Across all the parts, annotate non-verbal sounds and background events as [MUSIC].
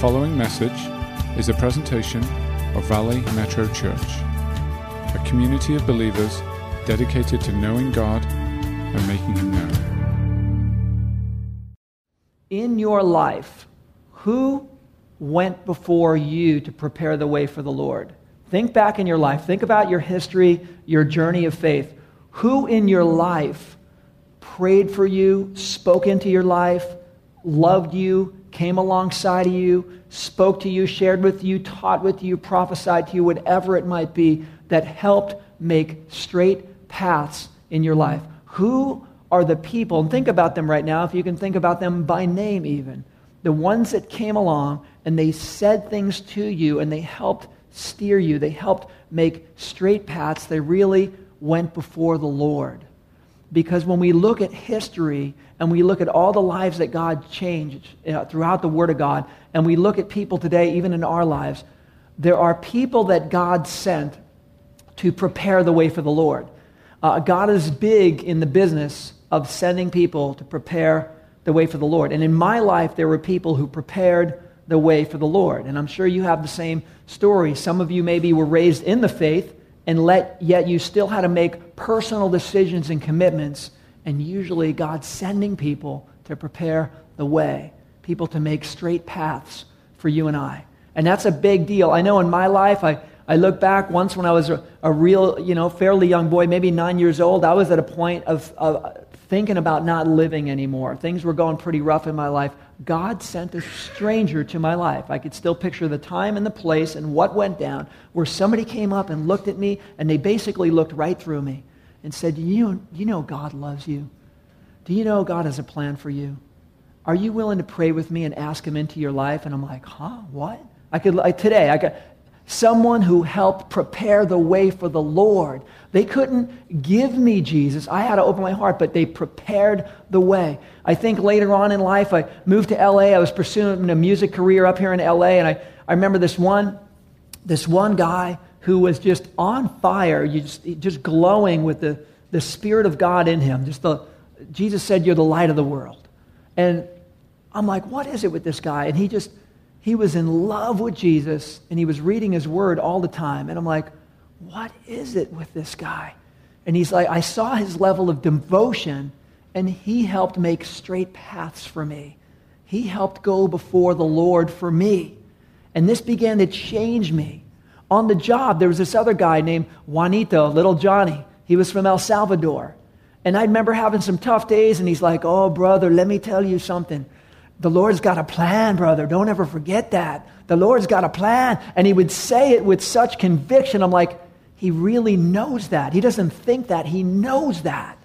following message is a presentation of Valley Metro Church, a community of believers dedicated to knowing God and making Him known. In your life, who went before you to prepare the way for the Lord? Think back in your life. Think about your history, your journey of faith. Who in your life prayed for you, spoke into your life, loved you, came alongside of you, spoke to you, shared with you, taught with you, prophesied to you, whatever it might be, that helped make straight paths in your life? Who are the people? And think about them right now, if you can think about them by name even. The ones that came along and they said things to you and they helped steer you, they helped make straight paths, they really went before the Lord. Because when we look at history and we look at all the lives that God changed uh, throughout the Word of God, and we look at people today, even in our lives, there are people that God sent to prepare the way for the Lord. Uh, God is big in the business of sending people to prepare the way for the Lord. And in my life, there were people who prepared the way for the Lord. And I'm sure you have the same story. Some of you maybe were raised in the faith, and let, yet you still had to make personal decisions and commitments. And usually, God's sending people to prepare the way, people to make straight paths for you and I. And that's a big deal. I know in my life, I, I look back once when I was a, a real, you know, fairly young boy, maybe nine years old, I was at a point of, of thinking about not living anymore. Things were going pretty rough in my life. God sent a stranger to my life. I could still picture the time and the place and what went down where somebody came up and looked at me and they basically looked right through me and said, you, you know God loves you? Do you know God has a plan for you? Are you willing to pray with me and ask him into your life? And I'm like, huh? What? I could, like, today, I could, someone who helped prepare the way for the Lord. They couldn't give me Jesus. I had to open my heart, but they prepared the way. I think later on in life, I moved to LA. I was pursuing a music career up here in LA, and I, I remember this one, this one guy who was just on fire, just, just glowing with the, the Spirit of God in him. Just the, Jesus said, You're the light of the world. And I'm like, What is it with this guy? And he just, he was in love with Jesus and he was reading his word all the time. And I'm like, what is it with this guy? And he's like, I saw his level of devotion and he helped make straight paths for me. He helped go before the Lord for me. And this began to change me. On the job, there was this other guy named Juanito, little Johnny. He was from El Salvador. And I remember having some tough days, and he's like, Oh, brother, let me tell you something. The Lord's got a plan, brother. Don't ever forget that. The Lord's got a plan. And he would say it with such conviction. I'm like, he really knows that. He doesn't think that. He knows that.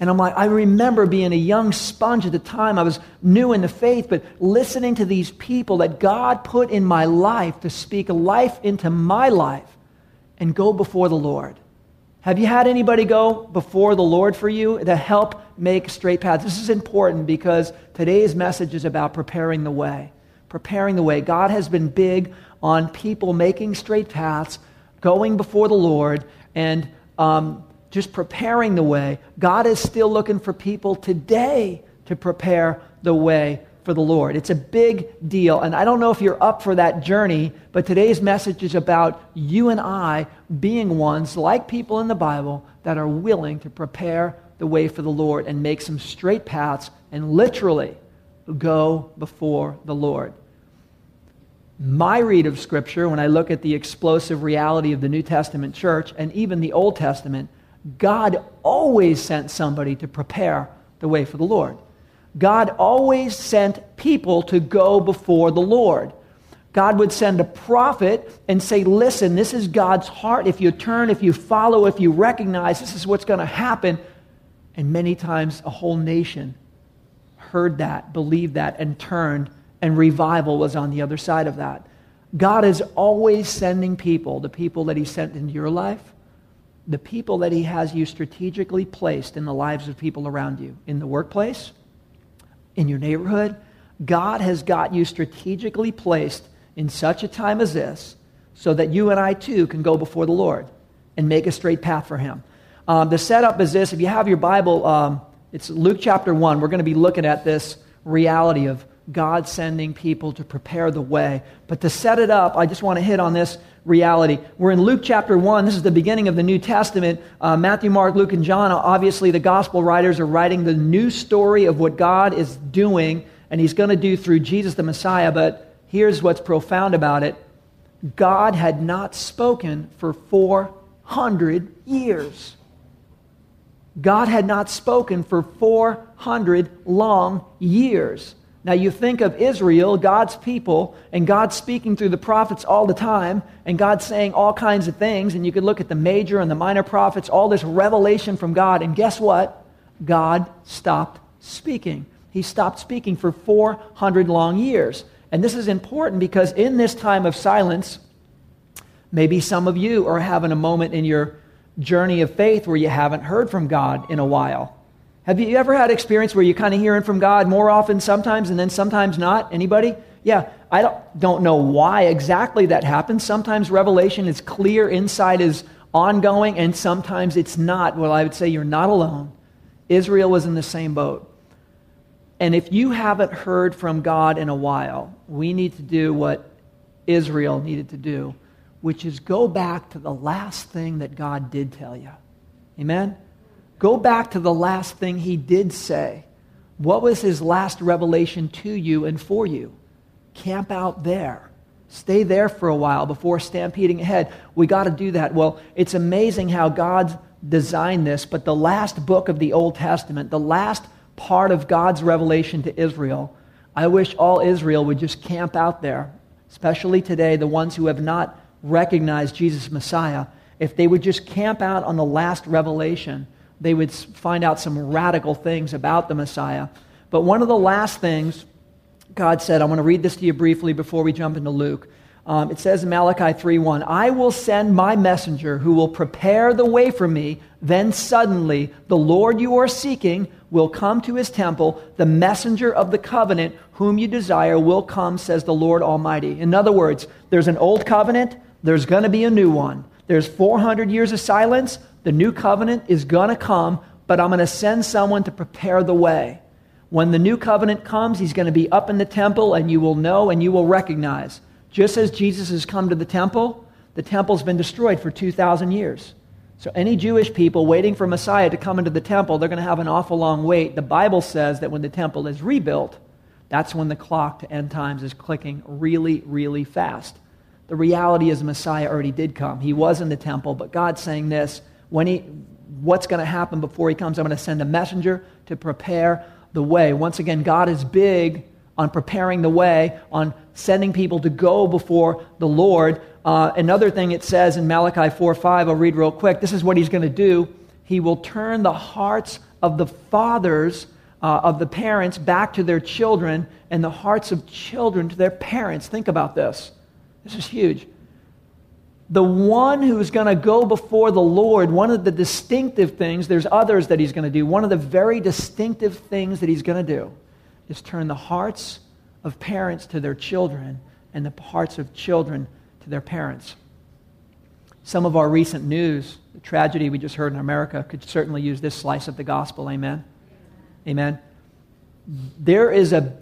And I'm like, I remember being a young sponge at the time. I was new in the faith, but listening to these people that God put in my life to speak a life into my life and go before the Lord. Have you had anybody go before the Lord for you to help make straight paths? This is important because today's message is about preparing the way. Preparing the way. God has been big on people making straight paths, going before the Lord, and um, just preparing the way. God is still looking for people today to prepare the way for the Lord. It's a big deal. And I don't know if you're up for that journey, but today's message is about you and I being ones, like people in the Bible, that are willing to prepare the way for the Lord and make some straight paths and literally go before the Lord. My read of Scripture, when I look at the explosive reality of the New Testament church and even the Old Testament, God always sent somebody to prepare the way for the Lord. God always sent people to go before the Lord. God would send a prophet and say, Listen, this is God's heart. If you turn, if you follow, if you recognize, this is what's going to happen. And many times a whole nation heard that, believed that, and turned, and revival was on the other side of that. God is always sending people, the people that He sent into your life, the people that He has you strategically placed in the lives of people around you, in the workplace, in your neighborhood. God has got you strategically placed in such a time as this so that you and I too can go before the Lord and make a straight path for Him. Um, the setup is this if you have your Bible, um, it's Luke chapter 1. We're going to be looking at this reality of God sending people to prepare the way. But to set it up, I just want to hit on this reality. We're in Luke chapter 1. This is the beginning of the New Testament. Uh, Matthew, Mark, Luke, and John, obviously, the gospel writers are writing the new story of what God is doing and he's going to do through Jesus the Messiah. But here's what's profound about it God had not spoken for 400 years. God had not spoken for 400 long years. Now, you think of Israel, God's people, and God speaking through the prophets all the time, and God saying all kinds of things, and you could look at the major and the minor prophets, all this revelation from God, and guess what? God stopped speaking. He stopped speaking for 400 long years. And this is important because in this time of silence, maybe some of you are having a moment in your journey of faith where you haven't heard from God in a while. Have you ever had experience where you're kind of hearing from God more often sometimes and then sometimes not? Anybody? Yeah, I don't, don't know why exactly that happens. Sometimes revelation is clear, insight is ongoing, and sometimes it's not. Well, I would say you're not alone. Israel was in the same boat. And if you haven't heard from God in a while, we need to do what Israel needed to do, which is go back to the last thing that God did tell you. Amen? Go back to the last thing he did say. What was his last revelation to you and for you? Camp out there. Stay there for a while before stampeding ahead. We got to do that. Well, it's amazing how God designed this, but the last book of the Old Testament, the last part of God's revelation to Israel, I wish all Israel would just camp out there, especially today, the ones who have not recognized Jesus Messiah. If they would just camp out on the last revelation, they would find out some radical things about the Messiah. But one of the last things God said, I want to read this to you briefly before we jump into Luke. Um, it says in Malachi 3:1, "I will send my messenger who will prepare the way for me. Then suddenly the Lord you are seeking will come to his temple. The messenger of the covenant whom you desire will come," says the Lord Almighty. In other words, there's an old covenant, there's going to be a new one. There's 400 years of silence, the new covenant is going to come, but I'm going to send someone to prepare the way. When the new covenant comes, he's going to be up in the temple, and you will know and you will recognize. Just as Jesus has come to the temple, the temple's been destroyed for 2,000 years. So, any Jewish people waiting for Messiah to come into the temple, they're going to have an awful long wait. The Bible says that when the temple is rebuilt, that's when the clock to end times is clicking really, really fast. The reality is, Messiah already did come. He was in the temple, but God's saying this when he, what's going to happen before he comes. I'm going to send a messenger to prepare the way. Once again, God is big on preparing the way, on sending people to go before the Lord. Uh, another thing it says in Malachi 4 5, I'll read real quick. This is what he's going to do. He will turn the hearts of the fathers, uh, of the parents, back to their children, and the hearts of children to their parents. Think about this. This is huge the one who's going to go before the Lord, one of the distinctive things, there's others that he's going to do, one of the very distinctive things that he's going to do is turn the hearts of parents to their children and the hearts of children to their parents. Some of our recent news, the tragedy we just heard in America, could certainly use this slice of the gospel. Amen? Amen. There is a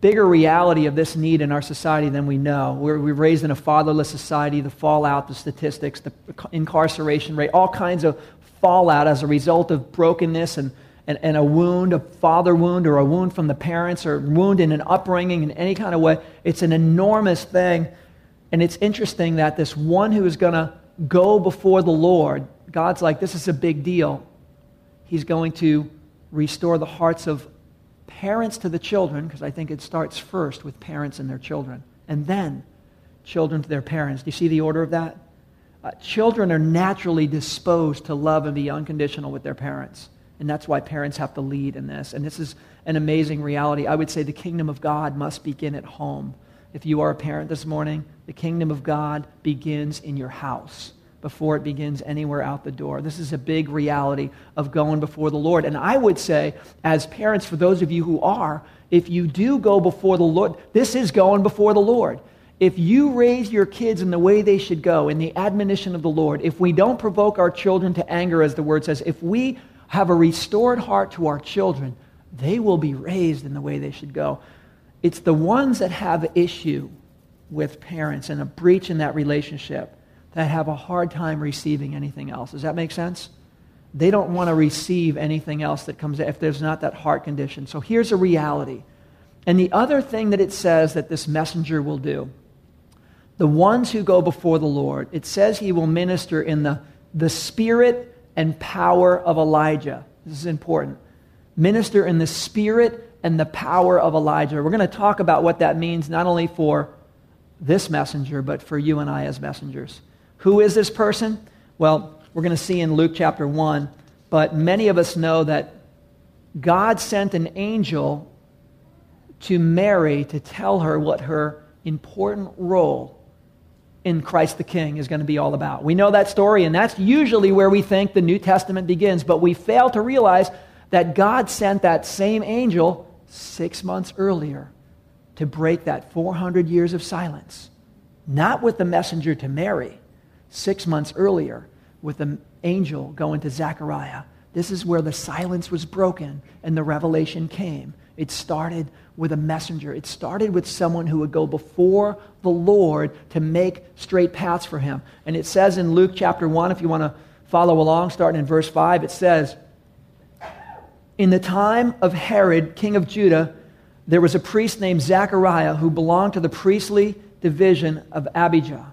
bigger reality of this need in our society than we know. We're, we're raised in a fatherless society, the fallout, the statistics, the incarceration rate, all kinds of fallout as a result of brokenness and, and, and a wound, a father wound, or a wound from the parents, or wound in an upbringing in any kind of way. It's an enormous thing. And it's interesting that this one who is going to go before the Lord, God's like, this is a big deal. He's going to restore the hearts of parents to the children, because I think it starts first with parents and their children, and then children to their parents. Do you see the order of that? Uh, children are naturally disposed to love and be unconditional with their parents. And that's why parents have to lead in this. And this is an amazing reality. I would say the kingdom of God must begin at home. If you are a parent this morning, the kingdom of God begins in your house before it begins anywhere out the door. This is a big reality of going before the Lord. And I would say, as parents, for those of you who are, if you do go before the Lord, this is going before the Lord. If you raise your kids in the way they should go, in the admonition of the Lord, if we don't provoke our children to anger, as the word says, if we have a restored heart to our children, they will be raised in the way they should go. it's the ones that have issue with parents and a breach in that relationship that have a hard time receiving anything else. Does that make sense? They don't want to receive anything else that comes if there's not that heart condition. So here's a reality. And the other thing that it says that this messenger will do the ones who go before the Lord, it says he will minister in the, the spirit and power of Elijah. This is important. Minister in the spirit and the power of Elijah. We're going to talk about what that means not only for this messenger, but for you and I as messengers. Who is this person? Well, we're going to see in Luke chapter 1, but many of us know that God sent an angel to Mary to tell her what her important role in Christ the King is going to be all about. We know that story, and that's usually where we think the New Testament begins, but we fail to realize that God sent that same angel six months earlier to break that 400 years of silence. Not with the messenger to Mary, six months earlier, with the angel going to Zechariah. This is where the silence was broken and the revelation came. It started with a messenger. It started with someone who would go before the Lord to make straight paths for him. And it says in Luke chapter 1, if you want to follow along, starting in verse 5, it says, In the time of Herod, king of Judah, there was a priest named Zechariah who belonged to the priestly division of Abijah.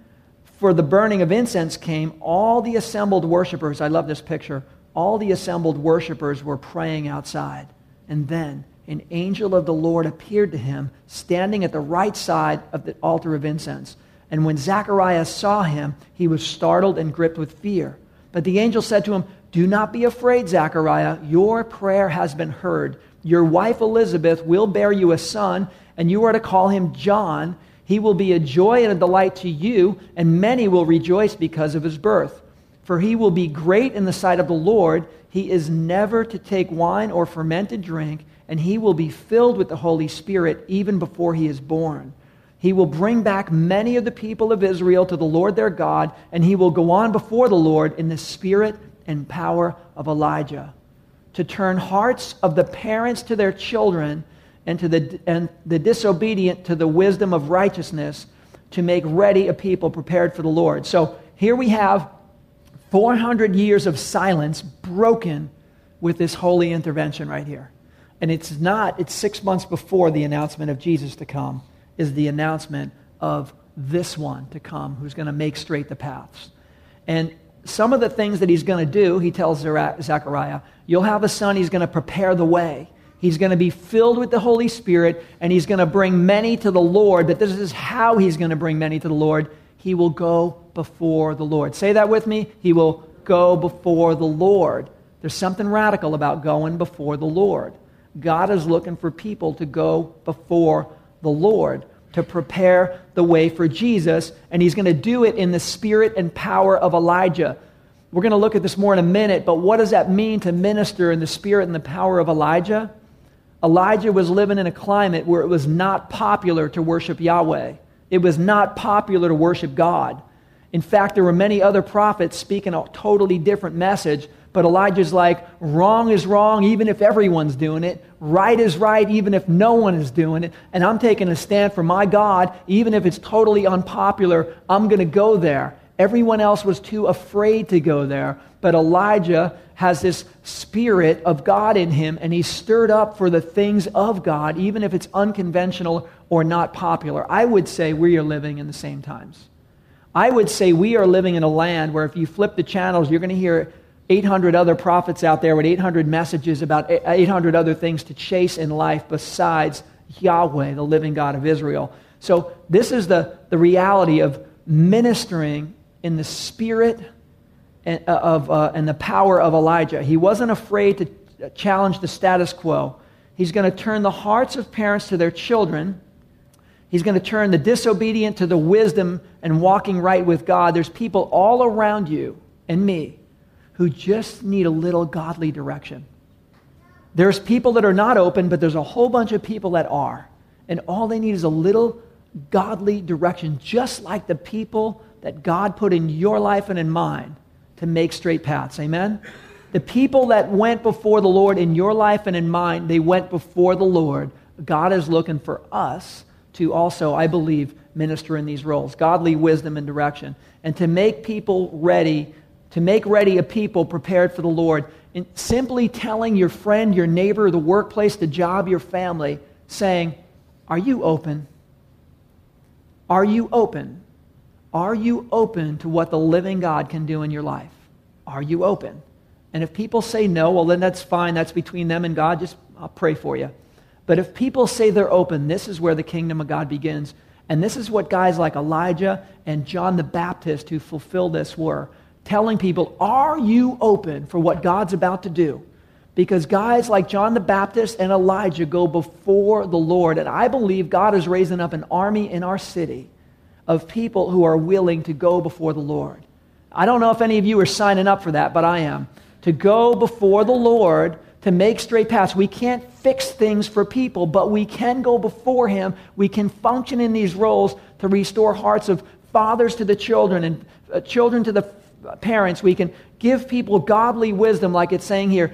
for the burning of incense came, all the assembled worshippers, I love this picture, all the assembled worshippers were praying outside. And then an angel of the Lord appeared to him, standing at the right side of the altar of incense. And when Zacharias saw him, he was startled and gripped with fear. But the angel said to him, Do not be afraid, Zachariah. Your prayer has been heard. Your wife Elizabeth will bear you a son, and you are to call him John he will be a joy and a delight to you, and many will rejoice because of his birth. For he will be great in the sight of the Lord. He is never to take wine or fermented drink, and he will be filled with the Holy Spirit even before he is born. He will bring back many of the people of Israel to the Lord their God, and he will go on before the Lord in the spirit and power of Elijah to turn hearts of the parents to their children and, to the, and the disobedient to the wisdom of righteousness to make ready a people prepared for the Lord. So here we have 400 years of silence broken with this holy intervention right here. And it's not, it's six months before the announcement of Jesus to come, is the announcement of this one to come who's going to make straight the paths. And some of the things that he's going to do, he tells Zechariah, you'll have a son, he's going to prepare the way. He's going to be filled with the Holy Spirit and he's going to bring many to the Lord. But this is how he's going to bring many to the Lord. He will go before the Lord. Say that with me. He will go before the Lord. There's something radical about going before the Lord. God is looking for people to go before the Lord to prepare the way for Jesus, and he's going to do it in the spirit and power of Elijah. We're going to look at this more in a minute, but what does that mean to minister in the spirit and the power of Elijah? Elijah was living in a climate where it was not popular to worship Yahweh. It was not popular to worship God. In fact, there were many other prophets speaking a totally different message, but Elijah's like, wrong is wrong even if everyone's doing it. Right is right even if no one is doing it. And I'm taking a stand for my God, even if it's totally unpopular. I'm going to go there. Everyone else was too afraid to go there. But Elijah has this spirit of God in him, and he's stirred up for the things of God, even if it's unconventional or not popular. I would say we are living in the same times. I would say we are living in a land where if you flip the channels, you're going to hear 800 other prophets out there with 800 messages about uh, 800 other things to chase in life besides Yahweh, the living God of Israel. So, this is the, the reality of ministering in the spirit and, uh, of, uh, and the power of Elijah. He wasn't afraid to challenge the status quo. He's going to turn the hearts of parents to their children He's going to turn the disobedient to the wisdom and walking right with God. There's people all around you and me who just need a little godly direction. There's people that are not open, but there's a whole bunch of people that are. And all they need is a little godly direction, just like the people that God put in your life and in mine to make straight paths. Amen? The people that went before the Lord in your life and in mine, they went before the Lord. God is looking for us to also, I believe, minister in these roles godly wisdom and direction, and to make people ready, to make ready a people prepared for the Lord. And simply telling your friend, your neighbor, the workplace, the job, your family, saying, Are you open? Are you open? Are you open to what the living God can do in your life? Are you open? And if people say no, well, then that's fine. That's between them and God. Just I'll pray for you. But if people say they're open, this is where the kingdom of God begins. And this is what guys like Elijah and John the Baptist who fulfilled this were telling people, Are you open for what God's about to do? Because guys like John the Baptist and Elijah go before the Lord. And I believe God is raising up an army in our city of people who are willing to go before the Lord. I don't know if any of you are signing up for that, but I am. To go before the Lord to make straight paths. We can't fix things for people, but we can go before Him. We can function in these roles to restore hearts of fathers to the children and uh, children to the parents. We can give people godly wisdom, like it's saying here.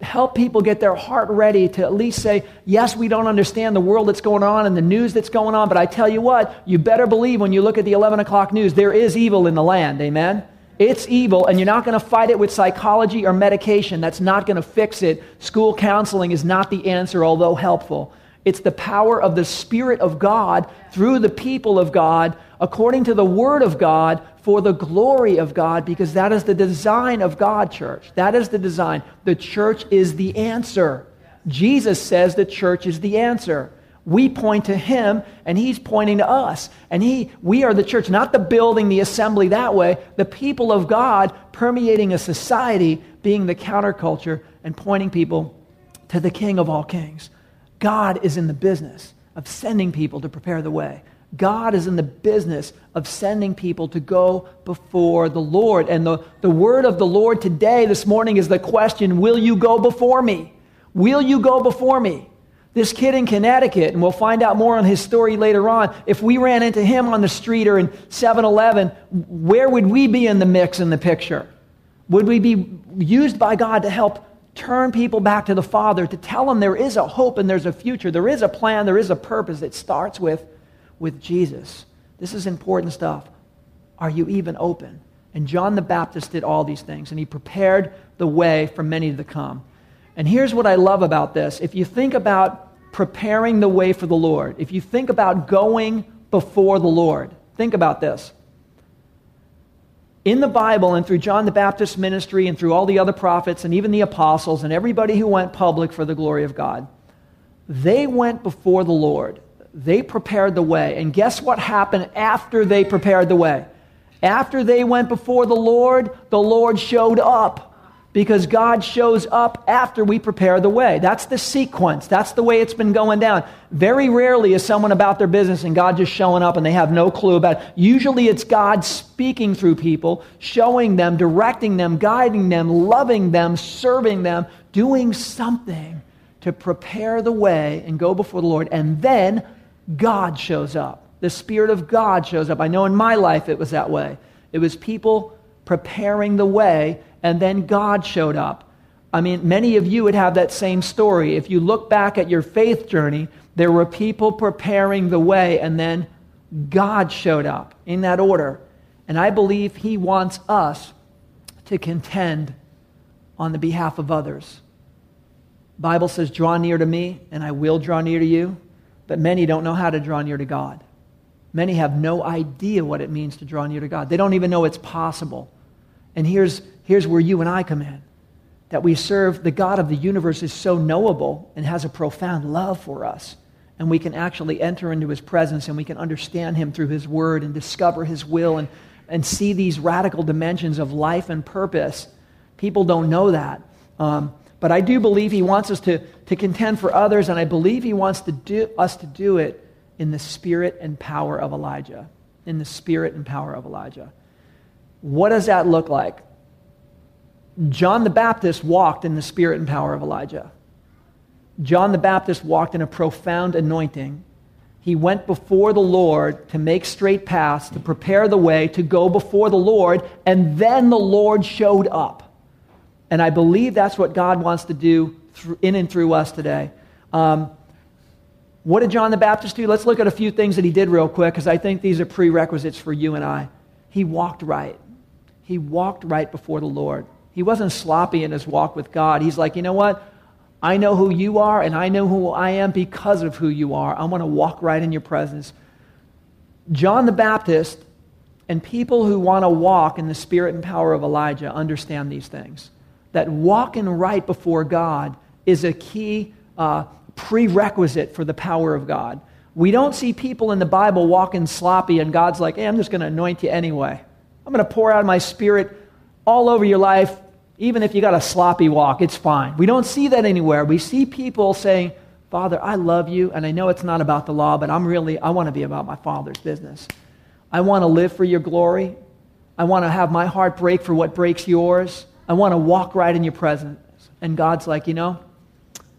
Help people get their heart ready to at least say, Yes, we don't understand the world that's going on and the news that's going on, but I tell you what, you better believe when you look at the 11 o'clock news, there is evil in the land. Amen? It's evil, and you're not going to fight it with psychology or medication. That's not going to fix it. School counseling is not the answer, although helpful. It's the power of the Spirit of God through the people of God, according to the Word of God, for the glory of God, because that is the design of God, church. That is the design. The church is the answer. Jesus says the church is the answer. We point to him and he's pointing to us. And he, we are the church, not the building, the assembly that way, the people of God permeating a society, being the counterculture and pointing people to the King of all kings. God is in the business of sending people to prepare the way. God is in the business of sending people to go before the Lord. And the, the word of the Lord today, this morning, is the question Will you go before me? Will you go before me? This kid in Connecticut, and we'll find out more on his story later on, if we ran into him on the street or in 7 Eleven, where would we be in the mix, in the picture? Would we be used by God to help turn people back to the Father, to tell them there is a hope and there's a future, there is a plan, there is a purpose that starts with, with Jesus? This is important stuff. Are you even open? And John the Baptist did all these things, and he prepared the way for many to come. And here's what I love about this. If you think about preparing the way for the Lord, if you think about going before the Lord, think about this. In the Bible and through John the Baptist's ministry and through all the other prophets and even the apostles and everybody who went public for the glory of God, they went before the Lord. They prepared the way. And guess what happened after they prepared the way? After they went before the Lord, the Lord showed up because God shows up after we prepare the way. That's the sequence. That's the way it's been going down. Very rarely is someone about their business and God just showing up and they have no clue about it. Usually it's God speaking through people, showing them, directing them, guiding them, loving them, serving them, doing something to prepare the way and go before the Lord. And then God shows up. The Spirit of God shows up. I know in my life it was that way. It was people preparing the way and then God showed up. I mean, many of you would have that same story. If you look back at your faith journey, there were people preparing the way, and then God showed up in that order. And I believe He wants us to contend on the behalf of others. Bible says, "Draw near to me, and I will draw near to you." But many don't know how to draw near to God. Many have no idea what it means to draw near to God. They don't even know it's possible. And here's here's where you and I come in. That we serve the God of the universe is so knowable and has a profound love for us. And we can actually enter into his presence and we can understand him through his word and discover his will and, and see these radical dimensions of life and purpose. People don't know that. Um, but I do believe he wants us to, to contend for others, and I believe he wants to do, us to do it in the spirit and power of Elijah. In the spirit and power of Elijah. What does that look like? John the Baptist walked in the spirit and power of Elijah. John the Baptist walked in a profound anointing. He went before the Lord to make straight paths, to prepare the way, to go before the Lord, and then the Lord showed up. And I believe that's what God wants to do in and through us today. Um, what did John the Baptist do? Let's look at a few things that he did real quick because I think these are prerequisites for you and I. He walked right. He walked right before the Lord. He wasn't sloppy in his walk with God. He's like, you know what? I know who you are and I know who I am because of who you are. I want to walk right in your presence. John the Baptist and people who want to walk in the spirit and power of Elijah understand these things. That walking right before God is a key uh, prerequisite for the power of God. We don't see people in the Bible walking sloppy and God's like, hey, I'm just going to anoint you anyway. I'm going to pour out my spirit all over your life, even if you got a sloppy walk, it's fine. We don't see that anywhere. We see people saying, Father, I love you, and I know it's not about the law, but I'm really, I want to be about my Father's business. I want to live for your glory. I want to have my heart break for what breaks yours. I want to walk right in your presence. And God's like, you know,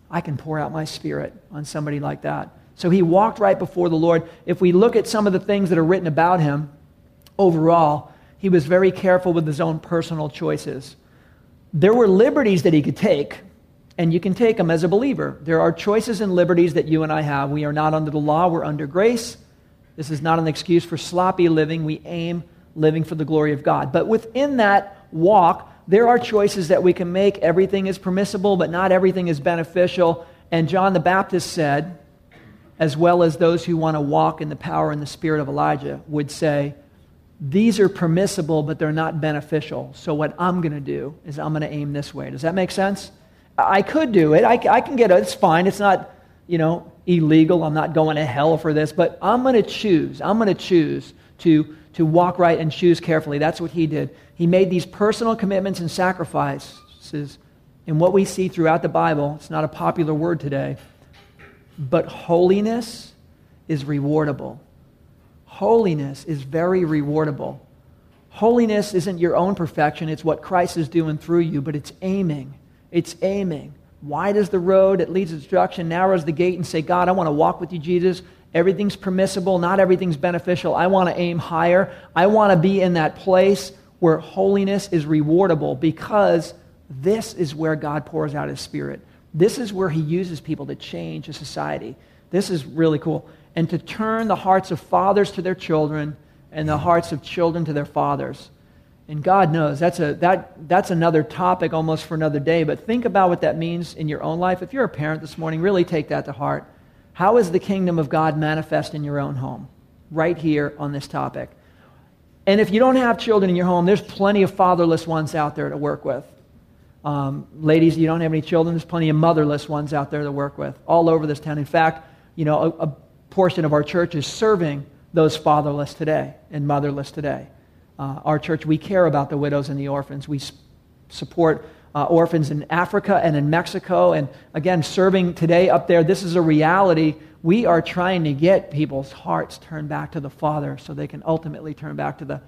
I can pour out my spirit on somebody like that. So he walked right before the Lord. If we look at some of the things that are written about him overall, he was very careful with his own personal choices. There were liberties that he could take, and you can take them as a believer. There are choices and liberties that you and I have. We are not under the law, we're under grace. This is not an excuse for sloppy living. We aim living for the glory of God. But within that walk, there are choices that we can make. Everything is permissible, but not everything is beneficial. And John the Baptist said, as well as those who want to walk in the power and the spirit of Elijah, would say, these are permissible, but they're not beneficial. So what I'm going to do is I'm going to aim this way. Does that make sense? I could do it. I, I can get it. It's fine. It's not, you know, illegal. I'm not going to hell for this. But I'm going to choose. I'm going to choose to, to walk right and choose carefully. That's what he did. He made these personal commitments and sacrifices. And what we see throughout the Bible, it's not a popular word today, but holiness is rewardable. Holiness is very rewardable. Holiness isn't your own perfection, it's what Christ is doing through you, but it's aiming. It's aiming. Wide is the road that leads to destruction, narrow is the gate, and say, God, I want to walk with you, Jesus. Everything's permissible, not everything's beneficial. I want to aim higher. I want to be in that place where holiness is rewardable because this is where God pours out his spirit. This is where he uses people to change a society. This is really cool. And to turn the hearts of fathers to their children and the hearts of children to their fathers. And God knows that's, a, that, that's another topic almost for another day, but think about what that means in your own life. If you're a parent this morning, really take that to heart. How is the kingdom of God manifest in your own home? Right here on this topic. And if you don't have children in your home, there's plenty of fatherless ones out there to work with. Um, ladies, you don't have any children, there's plenty of motherless ones out there to work with all over this town. In fact, you know, a, a portion of our church is serving those fatherless today and motherless today. Uh, our church, we care about the widows and the orphans. We support uh, orphans in Africa and in Mexico. And again, serving today up there, this is a reality we are trying to get people's hearts turned back to the Father so they can ultimately turn back to the,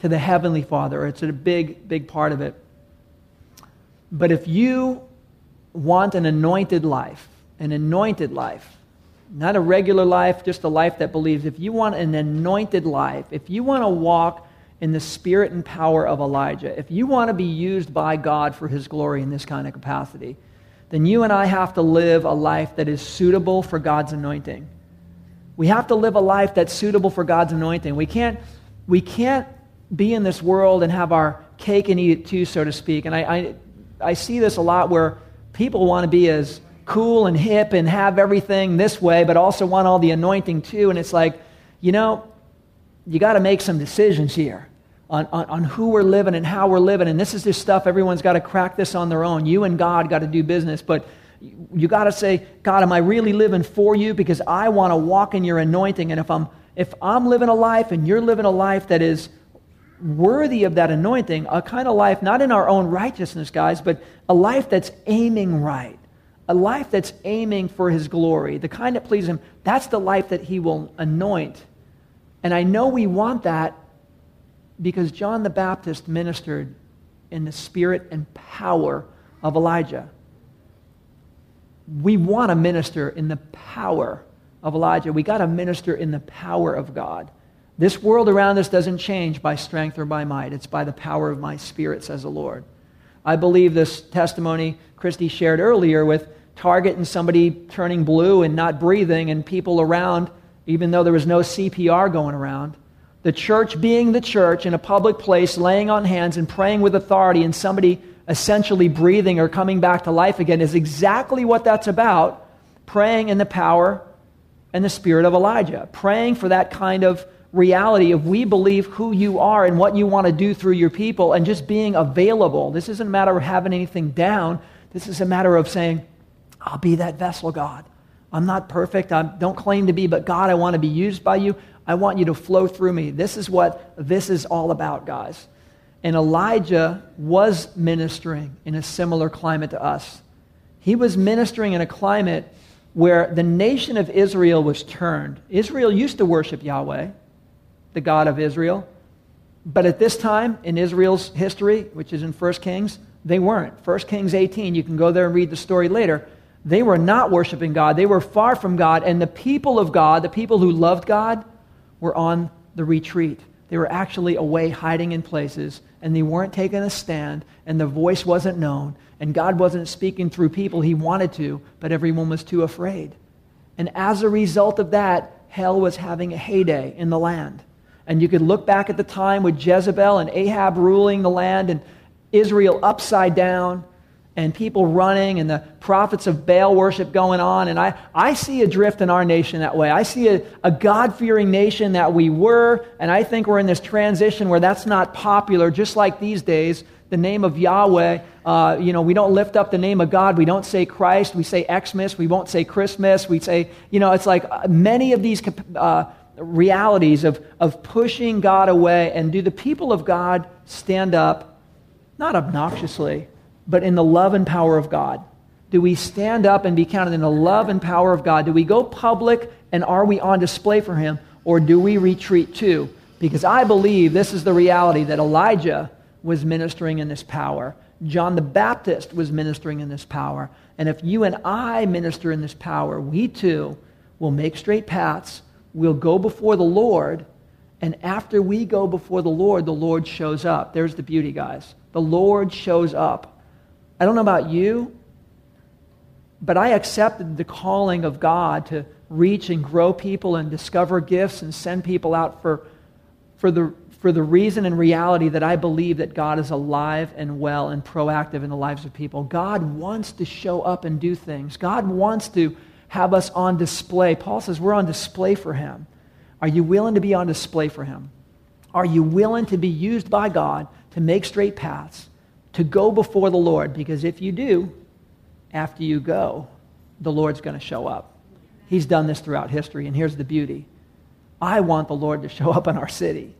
to the Heavenly Father. It's a big, big part of it. But if you want an anointed life, an anointed life, not a regular life, just a life that believes, if you want an anointed life, if you want to walk in the spirit and power of Elijah, if you want to be used by God for his glory in this kind of capacity, then you and I have to live a life that is suitable for God's anointing. We have to live a life that's suitable for God's anointing. We can't, we can't be in this world and have our cake and eat it too, so to speak. And I, I, I see this a lot where people want to be as cool and hip and have everything this way, but also want all the anointing too. And it's like, you know, you got to make some decisions here on, on, on, who we're living and how we're living. And this is just stuff everyone's got to crack this on their own. You and God got to do business. But you got to say, God, am I really living for you? Because I want to walk in your anointing. And if I'm, if I'm living a life and you're living a life that is worthy of that anointing, a kind of life, not in our own righteousness, guys, but a life that's aiming right, a life that's aiming for his glory, the kind that pleases him, that's the life that he will anoint. And I know we want that because John the Baptist ministered in the spirit and power of Elijah. We want to minister in the power of Elijah. We got to minister in the power of God. This world around us doesn't change by strength or by might. It's by the power of my spirit, says the Lord. I believe this testimony Christy shared earlier with Target and somebody turning blue and not breathing and people around, even though there was no CPR going around. The church being the church in a public place, laying on hands and praying with authority, and somebody essentially breathing or coming back to life again is exactly what that's about. Praying in the power and the spirit of Elijah. Praying for that kind of reality of we believe who you are and what you want to do through your people and just being available. This isn't a matter of having anything down. This is a matter of saying, I'll be that vessel, God. I'm not perfect. I don't claim to be, but God, I want to be used by you. I want you to flow through me. This is what this is all about, guys. And Elijah was ministering in a similar climate to us. He was ministering in a climate where the nation of Israel was turned. Israel used to worship Yahweh the God of Israel. But at this time in Israel's history, which is in 1 Kings, they weren't. 1 Kings 18, you can go there and read the story later. They were not worshiping God. They were far from God. And the people of God, the people who loved God, were on the retreat. They were actually away hiding in places, and they weren't taking a stand, and the voice wasn't known, and God wasn't speaking through people he wanted to, but everyone was too afraid. And as a result of that, hell was having a heyday in the land. And you could look back at the time with Jezebel and Ahab ruling the land and Israel upside down and people running and the prophets of Baal worship going on. And I, I see a drift in our nation that way. I see a, a God fearing nation that we were, and I think we're in this transition where that's not popular, just like these days. The name of Yahweh, uh, you know, we don't lift up the name of God. We don't say Christ. We say Xmas. We won't say Christmas. We say, you know, it's like uh, many of these uh, realities of, of pushing God away. And do the people of God stand up, not obnoxiously, but in the love and power of God? Do we stand up and be counted in the love and power of God? Do we go public and are we on display for Him? Or do we retreat too? Because I believe this is the reality that Elijah was ministering in this power. John the Baptist was ministering in this power. And if you and I minister in this power, we too will make straight paths we'll go before the Lord, and after we go before the Lord, the Lord shows up. There's the beauty, guys. The Lord shows up. I don't know about you, but I accepted the calling of God to reach and grow people and discover gifts and send people out for, for, the, for the reason and reality that I believe that God is alive and well and proactive in the lives of people. God wants to show up and do things. God wants to have us on display. Paul says we're on display for him. Are you willing to be on display for him? Are you willing to be used by God to make straight paths, to go before the Lord? Because if you do, after you go, the Lord's going to show up. He's done this throughout history, and here's the beauty I want the Lord to show up in our city.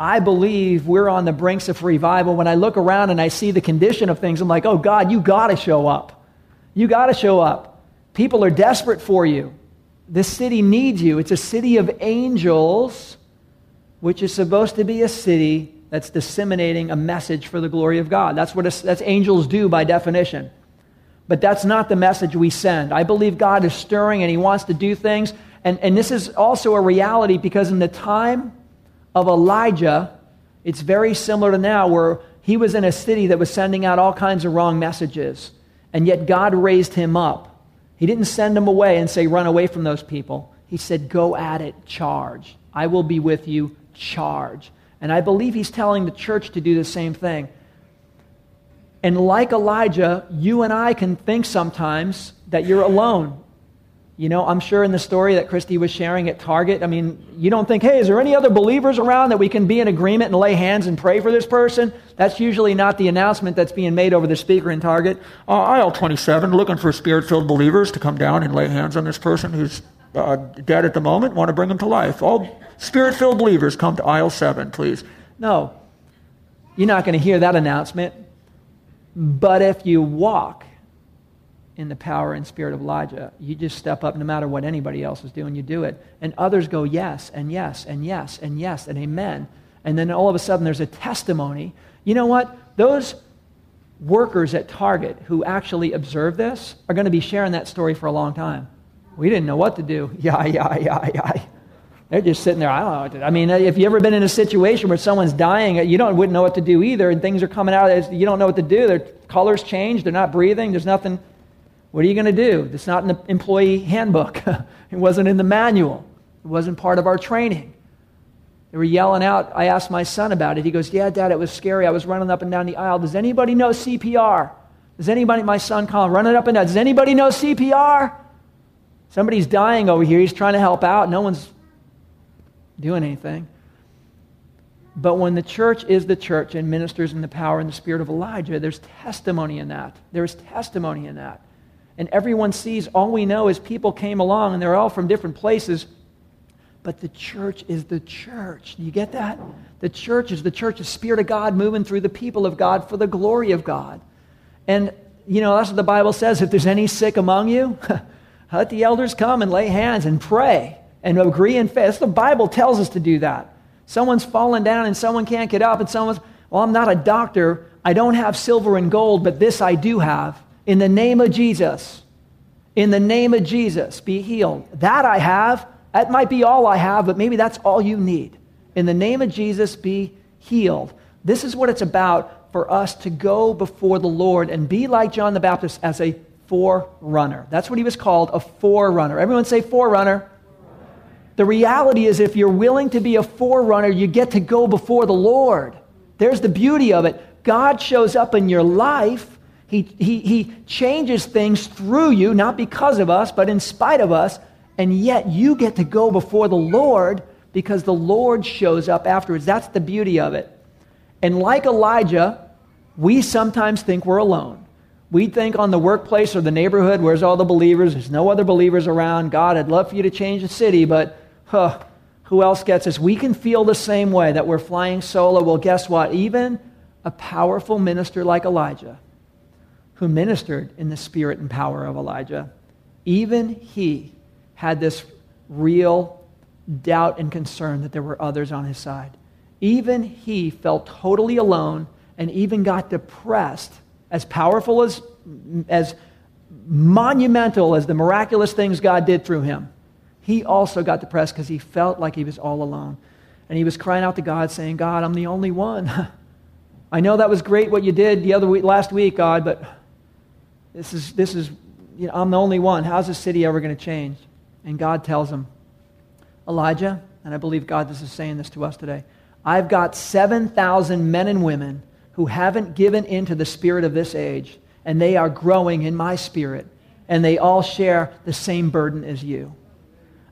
I believe we're on the brinks of revival. When I look around and I see the condition of things, I'm like, oh, God, you got to show up. You got to show up. People are desperate for you. This city needs you. It's a city of angels, which is supposed to be a city that's disseminating a message for the glory of God. That's what that's angels do by definition. But that's not the message we send. I believe God is stirring and He wants to do things. And, and this is also a reality because in the time of Elijah, it's very similar to now, where he was in a city that was sending out all kinds of wrong messages. And yet God raised him up. He didn't send them away and say, run away from those people. He said, go at it, charge. I will be with you, charge. And I believe he's telling the church to do the same thing. And like Elijah, you and I can think sometimes that you're alone. You know, I'm sure in the story that Christy was sharing at Target, I mean, you don't think, hey, is there any other believers around that we can be in agreement and lay hands and pray for this person? That's usually not the announcement that's being made over the speaker in Target. Uh, aisle 27, looking for spirit filled believers to come down and lay hands on this person who's uh, dead at the moment, want to bring them to life. All spirit filled believers come to aisle 7, please. No, you're not going to hear that announcement. But if you walk in the power and spirit of Elijah. You just step up no matter what anybody else is doing, you do it. And others go, yes, and yes, and yes, and yes, and amen. And then all of a sudden there's a testimony. You know what? Those workers at Target who actually observe this are going to be sharing that story for a long time. We didn't know what to do. [LAUGHS] Yeah, yeah, yeah, yeah. They're just sitting there. I don't know what to do. I mean, if you've ever been in a situation where someone's dying, you don't wouldn't know what to do either, and things are coming out. You don't know what to do. Their colors change. They're not breathing. There's nothing. What are you going to do? It's not in the employee handbook. [LAUGHS] it wasn't in the manual. It wasn't part of our training. They were yelling out. I asked my son about it. He goes, Yeah, Dad, it was scary. I was running up and down the aisle. Does anybody know CPR? Does anybody, my son Colin, running up and down, does anybody know CPR? Somebody's dying over here. He's trying to help out. No one's doing anything. But when the church is the church and ministers in the power and the spirit of Elijah, there's testimony in that. There's testimony in that. And everyone sees, all we know is people came along and they're all from different places but the church is the church. Do you get that? The church is the church, the Spirit of God moving through the people of God for the glory of God. And, you know, that's what the Bible says. If there's any sick among you, [LAUGHS] let the elders come and lay hands and pray and agree in faith. the Bible tells us to do that. Someone's fallen down and someone can't get up, and someone's, well, I'm not a doctor. I don't have silver and gold, but this I do have. In the name of Jesus, in the name of Jesus, be healed. That I have. That might be all I have, but maybe that's all you need. In the name of Jesus, be healed. This is what it's about for us to go before the Lord and be like John the Baptist as a forerunner. That's what he was called, a forerunner. Everyone say forerunner. The reality is, if you're willing to be a forerunner, you get to go before the Lord. There's the beauty of it. God shows up in your life. He, he, he changes things through you, not because of us, but in spite of us and yet you get to go before the Lord because the Lord shows up afterwards. That's the beauty of it. And like Elijah, we sometimes think we're alone. We think on the workplace or the neighborhood, where's all the believers? There's no other believers around. God, I'd love for you to change the city, but huh, who else gets us? We can feel the same way that we're flying solo. Well, guess what? Even a powerful minister like Elijah, who ministered in the spirit and power of Elijah, even he had this real doubt and concern that there were others on his side. Even he felt totally alone and even got depressed. As powerful as, as monumental as the miraculous things God did through him, he also got depressed because he felt like he was all alone. And he was crying out to God, saying, God, I'm the only one. [LAUGHS] I know that was great what you did the other week, last week, God, but this is, this is you know, I'm the only one. How's this city ever going to change? And God tells him, Elijah, and I believe God is saying this to us today, I've got 7,000 men and women who haven't given in to the spirit of this age, and they are growing in my spirit, and they all share the same burden as you.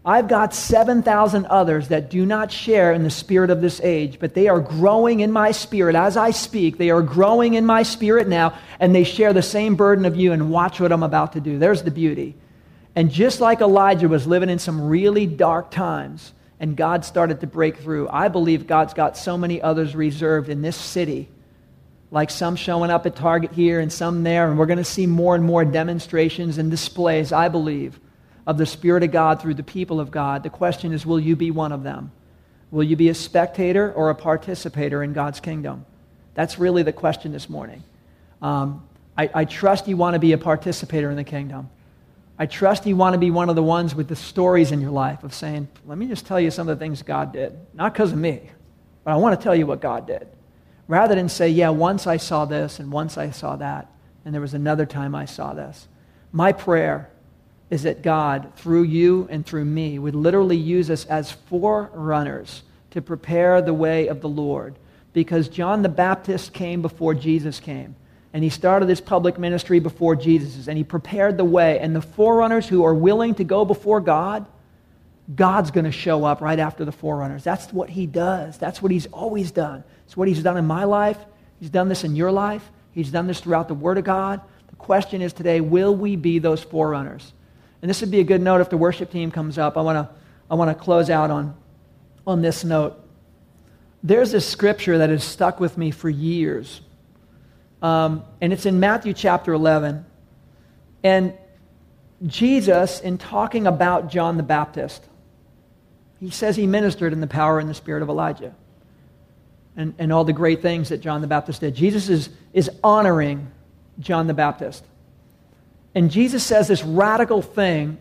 I've got 7,000 others that do not share in the spirit of this age, but they are growing in my spirit as I speak. They are growing in my spirit now, and they share the same burden of you. And watch what I'm about to do. There's the beauty. And just like Elijah was living in some really dark times, and God started to break through, I believe God's got so many others reserved in this city, like some showing up at Target here and some there, and we're going to see more and more demonstrations and displays, I believe, of the Spirit of God through the people of God. The question is will you be one of them? Will you be a spectator or a participator in God's kingdom? That's really the question this morning. Um, I, I trust you want to be a participator in the kingdom. I trust you want to be one of the ones with the stories in your life of saying, let me just tell you some of the things God did. Not because of me, but I want to tell you what God did. Rather than say, yeah, once I saw this and once I saw that, and there was another time I saw this. My prayer is that God, through you and through me, would literally use us as forerunners to prepare the way of the Lord. Because John the Baptist came before Jesus came and he started his public ministry before Jesus, and he prepared the way. And the forerunners who are willing to go before God, God's going to show up right after the forerunners. That's what he does. That's what he's always done. It's what he's done in my life. He's done this in your life. He's done this throughout the Word of God. The question is today, will we be those forerunners? And this would be a good note if the worship team comes up. I want to I want to close out on, on this note. There's this scripture that has stuck with me for years. Um, and it's in Matthew chapter 11. And Jesus, in talking about John the Baptist, he says he ministered in the power and the spirit of Elijah and, and all the great things that John the Baptist did. Jesus is, is honoring John the Baptist. And Jesus says this radical thing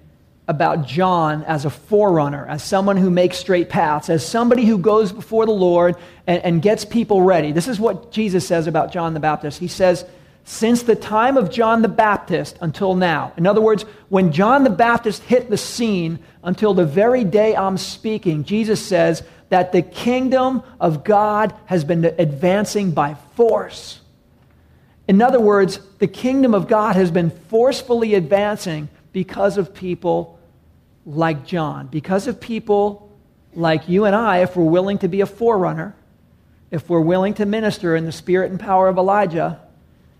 about John as a forerunner, as someone who makes straight paths, as somebody who goes before the Lord and, and gets people ready. This is what Jesus says about John the Baptist. He says, since the time of John the Baptist until now. In other words, when John the Baptist hit the scene until the very day I'm speaking, Jesus says that the kingdom of God has been advancing by force. In other words, the kingdom of God has been forcefully advancing because of people like John, because of people like you and I, if we're willing to be a forerunner, if we're willing to minister in the spirit and power of Elijah,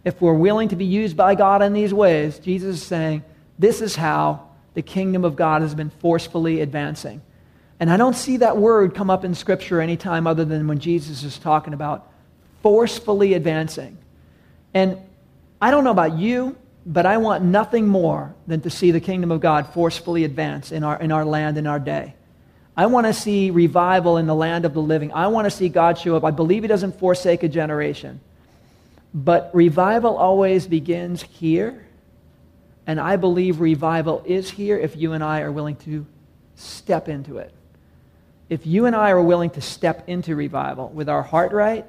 if we're willing to be used by God in these ways, Jesus is saying, this is how the kingdom of God has been forcefully advancing. And I don't see that word come up in Scripture anytime other than when Jesus is talking about forcefully advancing. And I don't know about you, but I want nothing more than to see the kingdom of God forcefully advance in our, in our land, in our day. I want to see revival in the land of the living. I want to see God show up. I believe He doesn't forsake a generation. But revival always begins here. And I believe revival is here if you and I are willing to step into it. If you and I are willing to step into revival with our heart right,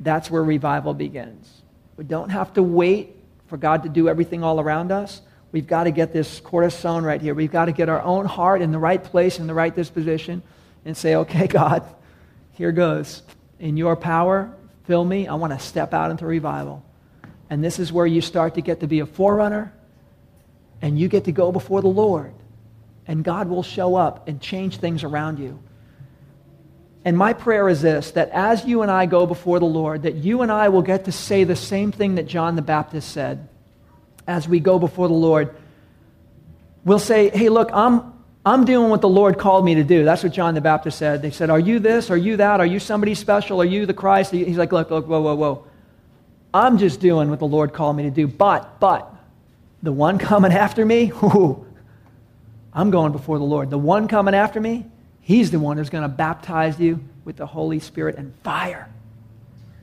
that's where revival begins. We don't have to wait for God to do everything all around us. We've got to get this cornerstone right here. We've got to get our own heart in the right place, in the right disposition, and say, okay, [LAUGHS] God, here goes. In your power, fill me. I want to step out into revival. And this is where you start to get to be a forerunner, and you get to go before the Lord. And God will show up and change things around you. And my prayer is this that as you and I go before the Lord, that you and I will get to say the same thing that John the Baptist said as we go before the Lord. We'll say, hey, look, I'm, I'm doing what the Lord called me to do. That's what John the Baptist said. They said, Are you this? Are you that? Are you somebody special? Are you the Christ? He's like, Look, look, whoa, whoa, whoa. I'm just doing what the Lord called me to do. But, but, the one coming after me, [LAUGHS] whoo, I'm going before the Lord. The one coming after me, He's the one who's going to baptize you with the Holy Spirit and fire.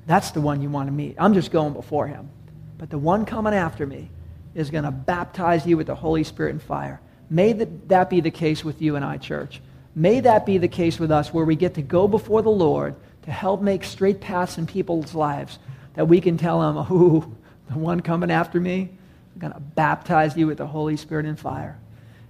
That's the one you want to meet. I'm just going before him. But the one coming after me is going to baptize you with the Holy Spirit and fire. May that be the case with you and I, church. May that be the case with us where we get to go before the Lord to help make straight paths in people's lives that we can tell them, ooh, the one coming after me is going to baptize you with the Holy Spirit and fire.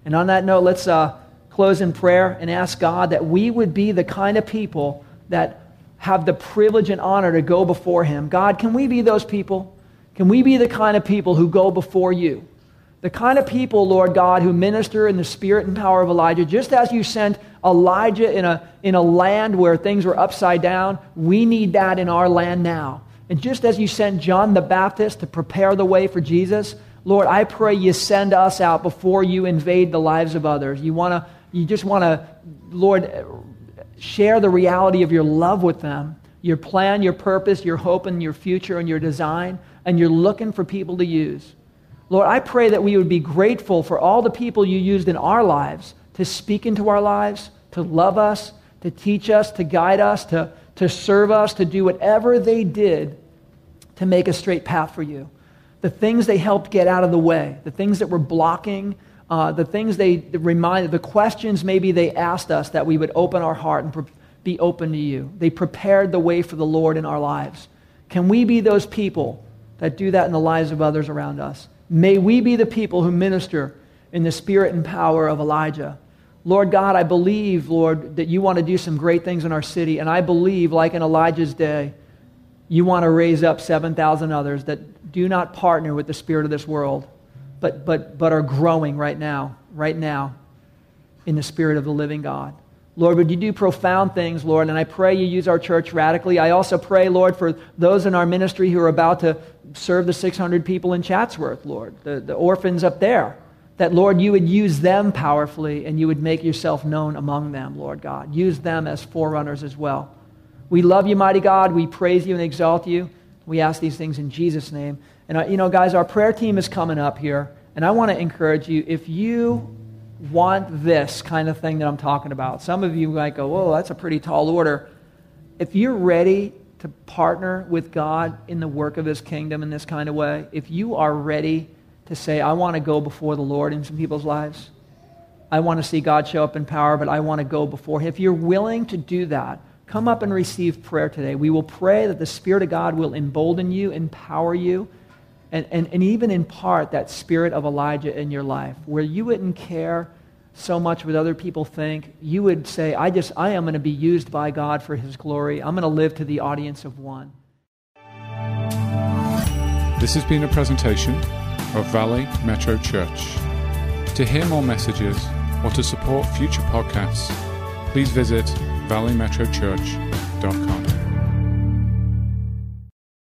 And on that note, let's, uh, close in prayer and ask God that we would be the kind of people that have the privilege and honor to go before Him. God, can we be those people? Can we be the kind of people who go before you? The kind of people, Lord God, who minister in the spirit and power of Elijah, just as you sent Elijah in a, in a land where things were upside down, we need that in our land now. And just as you sent John the Baptist to prepare the way for Jesus, Lord, I pray you send us out before you invade the lives of others. You want to you just want to, Lord, share the reality of your love with them, your plan, your purpose, your hope, and your future and your design, and you're looking for people to use. Lord, I pray that we would be grateful for all the people you used in our lives to speak into our lives, to love us, to teach us, to guide us, to, to serve us, to do whatever they did to make a straight path for you. The things they helped get out of the way, the things that were blocking uh, the things they reminded, the questions maybe they asked us that we would open our heart and pre- be open to you. They prepared the way for the Lord in our lives. Can we be those people that do that in the lives of others around us? May we be the people who minister in the spirit and power of Elijah. Lord God, I believe, Lord, that you want to do some great things in our city. And I believe, like in Elijah's day, you want to raise up 7,000 others that do not partner with the spirit of this world, but, but, but are growing right now, right now, in the Spirit of the living God. Lord, would you do profound things, Lord? And I pray you use our church radically. I also pray, Lord, for those in our ministry who are about to serve the 600 people in Chatsworth, Lord, the, the orphans up there. That, Lord, you would use them powerfully and you would make yourself known among them, Lord God. Use them as forerunners as well. We love you, mighty God. We praise you and exalt you. We ask these things in Jesus' name. And, you know, guys, our prayer team is coming up here. And I want to encourage you if you want this kind of thing that I'm talking about, some of you might go, Whoa, that's a pretty tall order. If you're ready to partner with God in the work of his kingdom in this kind of way, if you are ready to say, I want to go before the Lord in some people's lives, I want to see God show up in power, but I want to go before him. If you're willing to do that, come up and receive prayer today. We will pray that the Spirit of God will embolden you, empower you, and, and, and even in part that spirit of Elijah in your life, where you wouldn't care so much what other people think. You would say, I just, I am going to be used by God for his glory. I'm going to live to the audience of one. This has been a presentation of Valley Metro Church. To hear more messages or to support future podcasts, please visit valleymetrochurch.com.